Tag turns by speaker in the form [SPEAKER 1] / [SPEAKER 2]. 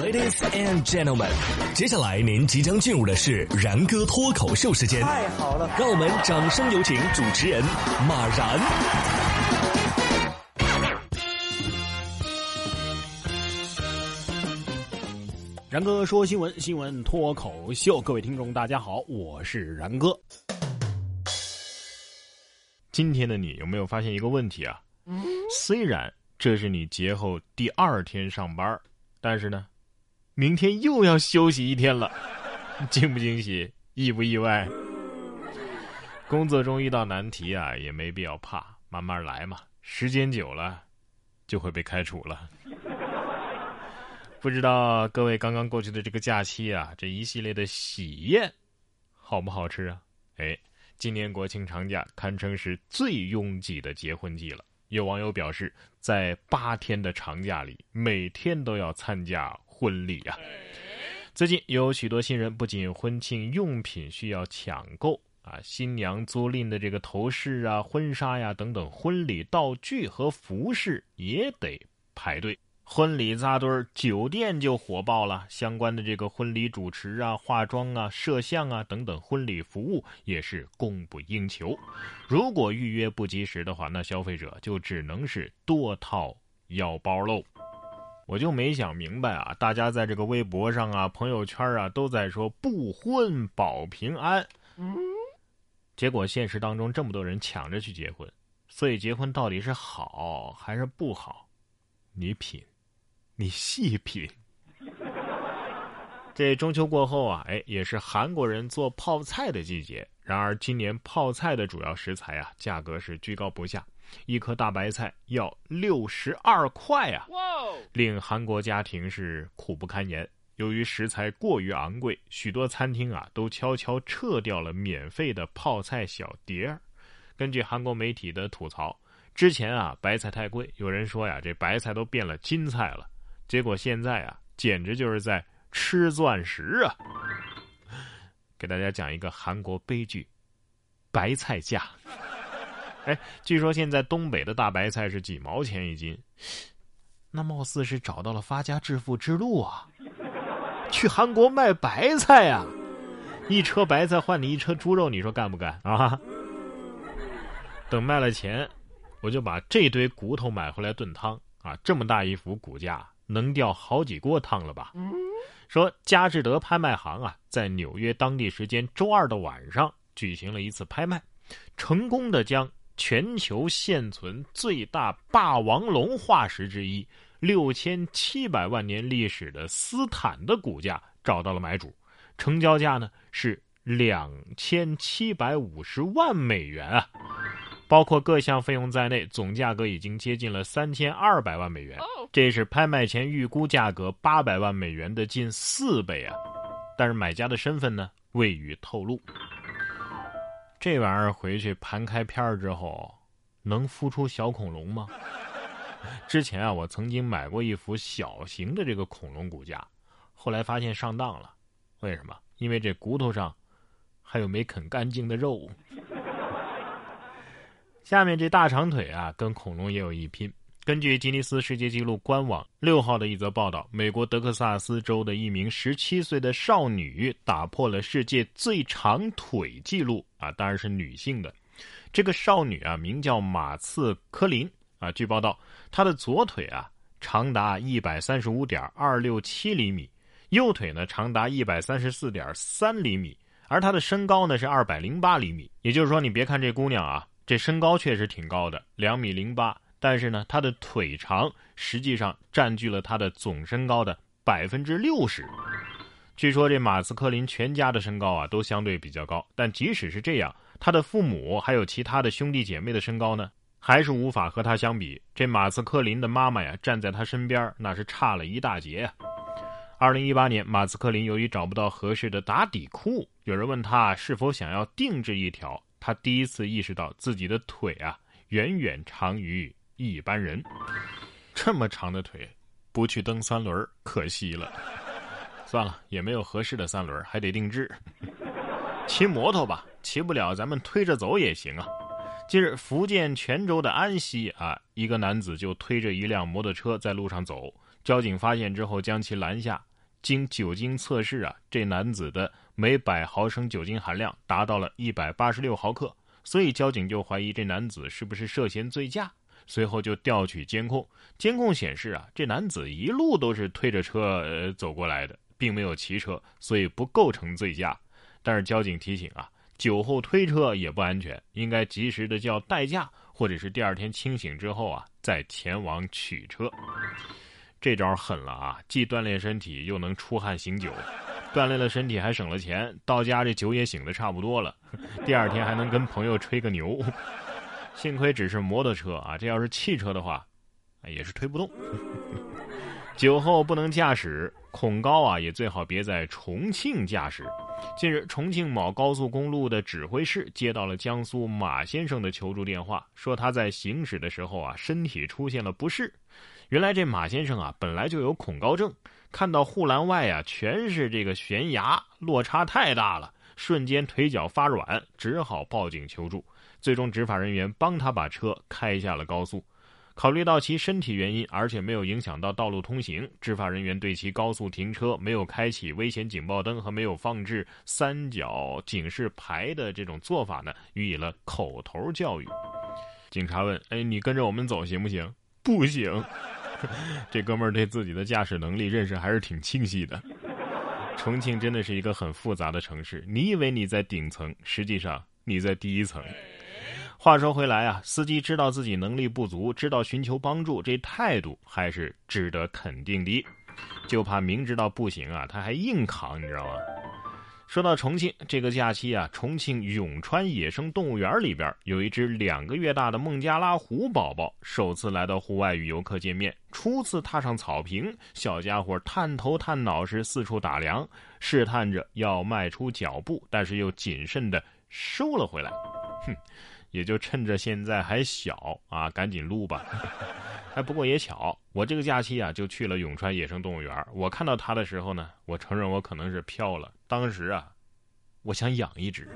[SPEAKER 1] Ladies and gentlemen，接下来您即将进入的是然哥脱口秀时间。
[SPEAKER 2] 太好了，
[SPEAKER 1] 让我们掌声有请主持人马然。
[SPEAKER 3] 然哥说新闻，新闻脱口秀，各位听众大家好，我是然哥。今天的你有没有发现一个问题啊？虽然这是你节后第二天上班，但是呢，明天又要休息一天了，惊不惊喜，意不意外？工作中遇到难题啊，也没必要怕，慢慢来嘛。时间久了，就会被开除了。不知道各位刚刚过去的这个假期啊，这一系列的喜宴，好不好吃啊？哎，今年国庆长假堪称是最拥挤的结婚季了。有网友表示，在八天的长假里，每天都要参加婚礼啊。最近有许多新人，不仅婚庆用品需要抢购啊，新娘租赁的这个头饰啊、婚纱呀等等婚礼道具和服饰也得排队。婚礼扎堆儿，酒店就火爆了。相关的这个婚礼主持啊、化妆啊、摄像啊等等婚礼服务也是供不应求。如果预约不及时的话，那消费者就只能是多掏腰包喽。我就没想明白啊，大家在这个微博上啊、朋友圈啊都在说不婚保平安，结果现实当中这么多人抢着去结婚，所以结婚到底是好还是不好？你品。你细品，这中秋过后啊，哎，也是韩国人做泡菜的季节。然而，今年泡菜的主要食材啊，价格是居高不下，一颗大白菜要六十二块啊，令韩国家庭是苦不堪言。由于食材过于昂贵，许多餐厅啊都悄悄撤掉了免费的泡菜小碟儿。根据韩国媒体的吐槽，之前啊白菜太贵，有人说呀，这白菜都变了金菜了。结果现在啊，简直就是在吃钻石啊！给大家讲一个韩国悲剧：白菜价。哎，据说现在东北的大白菜是几毛钱一斤，那貌似是找到了发家致富之路啊！去韩国卖白菜啊，一车白菜换你一车猪肉，你说干不干啊？等卖了钱，我就把这堆骨头买回来炖汤啊！这么大一副骨架。能吊好几锅汤了吧？说佳士得拍卖行啊，在纽约当地时间周二的晚上举行了一次拍卖，成功的将全球现存最大霸王龙化石之一、六千七百万年历史的斯坦的骨架找到了买主，成交价呢是两千七百五十万美元啊。包括各项费用在内，总价格已经接近了三千二百万美元，这是拍卖前预估价格八百万美元的近四倍啊！但是买家的身份呢，未予透露。这玩意儿回去盘开片儿之后，能孵出小恐龙吗？之前啊，我曾经买过一幅小型的这个恐龙骨架，后来发现上当了。为什么？因为这骨头上还有没啃干净的肉。下面这大长腿啊，跟恐龙也有一拼。根据吉尼斯世界纪录官网六号的一则报道，美国德克萨斯州的一名十七岁的少女打破了世界最长腿记录啊，当然是女性的。这个少女啊，名叫马刺科林啊。据报道，她的左腿啊长达一百三十五点二六七厘米，右腿呢长达一百三十四点三厘米，而她的身高呢是二百零八厘米。也就是说，你别看这姑娘啊。这身高确实挺高的，两米零八，但是呢，他的腿长实际上占据了他的总身高的百分之六十。据说这马斯克林全家的身高啊都相对比较高，但即使是这样，他的父母还有其他的兄弟姐妹的身高呢，还是无法和他相比。这马斯克林的妈妈呀，站在他身边那是差了一大截啊。二零一八年，马斯克林由于找不到合适的打底裤，有人问他是否想要定制一条。他第一次意识到自己的腿啊，远远长于一般人。这么长的腿，不去蹬三轮可惜了。算了，也没有合适的三轮，还得定制。骑摩托吧，骑不了，咱们推着走也行啊。近日，福建泉州的安溪啊，一个男子就推着一辆摩托车在路上走。交警发现之后将其拦下，经酒精测试啊，这男子的每百毫升酒精含量达到了一百八十六毫克，所以交警就怀疑这男子是不是涉嫌醉驾。随后就调取监控，监控显示啊，这男子一路都是推着车呃走过来的，并没有骑车，所以不构成醉驾。但是交警提醒啊，酒后推车也不安全，应该及时的叫代驾，或者是第二天清醒之后啊再前往取车。这招狠了啊，既锻炼身体又能出汗醒酒，锻炼了身体还省了钱，到家这酒也醒的差不多了，第二天还能跟朋友吹个牛。幸亏只是摩托车啊，这要是汽车的话，也是推不动。酒后不能驾驶，恐高啊，也最好别在重庆驾驶。近日，重庆某高速公路的指挥室接到了江苏马先生的求助电话，说他在行驶的时候啊，身体出现了不适。原来这马先生啊，本来就有恐高症，看到护栏外啊全是这个悬崖，落差太大了，瞬间腿脚发软，只好报警求助。最终，执法人员帮他把车开下了高速。考虑到其身体原因，而且没有影响到道路通行，执法人员对其高速停车、没有开启危险警报灯和没有放置三角警示牌的这种做法呢，予以了口头教育。警察问：“哎，你跟着我们走行不行？”“不行。”这哥们儿对自己的驾驶能力认识还是挺清晰的。重庆真的是一个很复杂的城市，你以为你在顶层，实际上你在第一层。话说回来啊，司机知道自己能力不足，知道寻求帮助，这态度还是值得肯定的。就怕明知道不行啊，他还硬扛，你知道吗？说到重庆这个假期啊，重庆永川野生动物园里边有一只两个月大的孟加拉虎宝宝，首次来到户外与游客见面，初次踏上草坪，小家伙探头探脑时四处打量，试探着要迈出脚步，但是又谨慎的收了回来。哼。也就趁着现在还小啊，赶紧录吧。哎，不过也巧，我这个假期啊就去了永川野生动物园。我看到它的时候呢，我承认我可能是飘了。当时啊，我想养一只。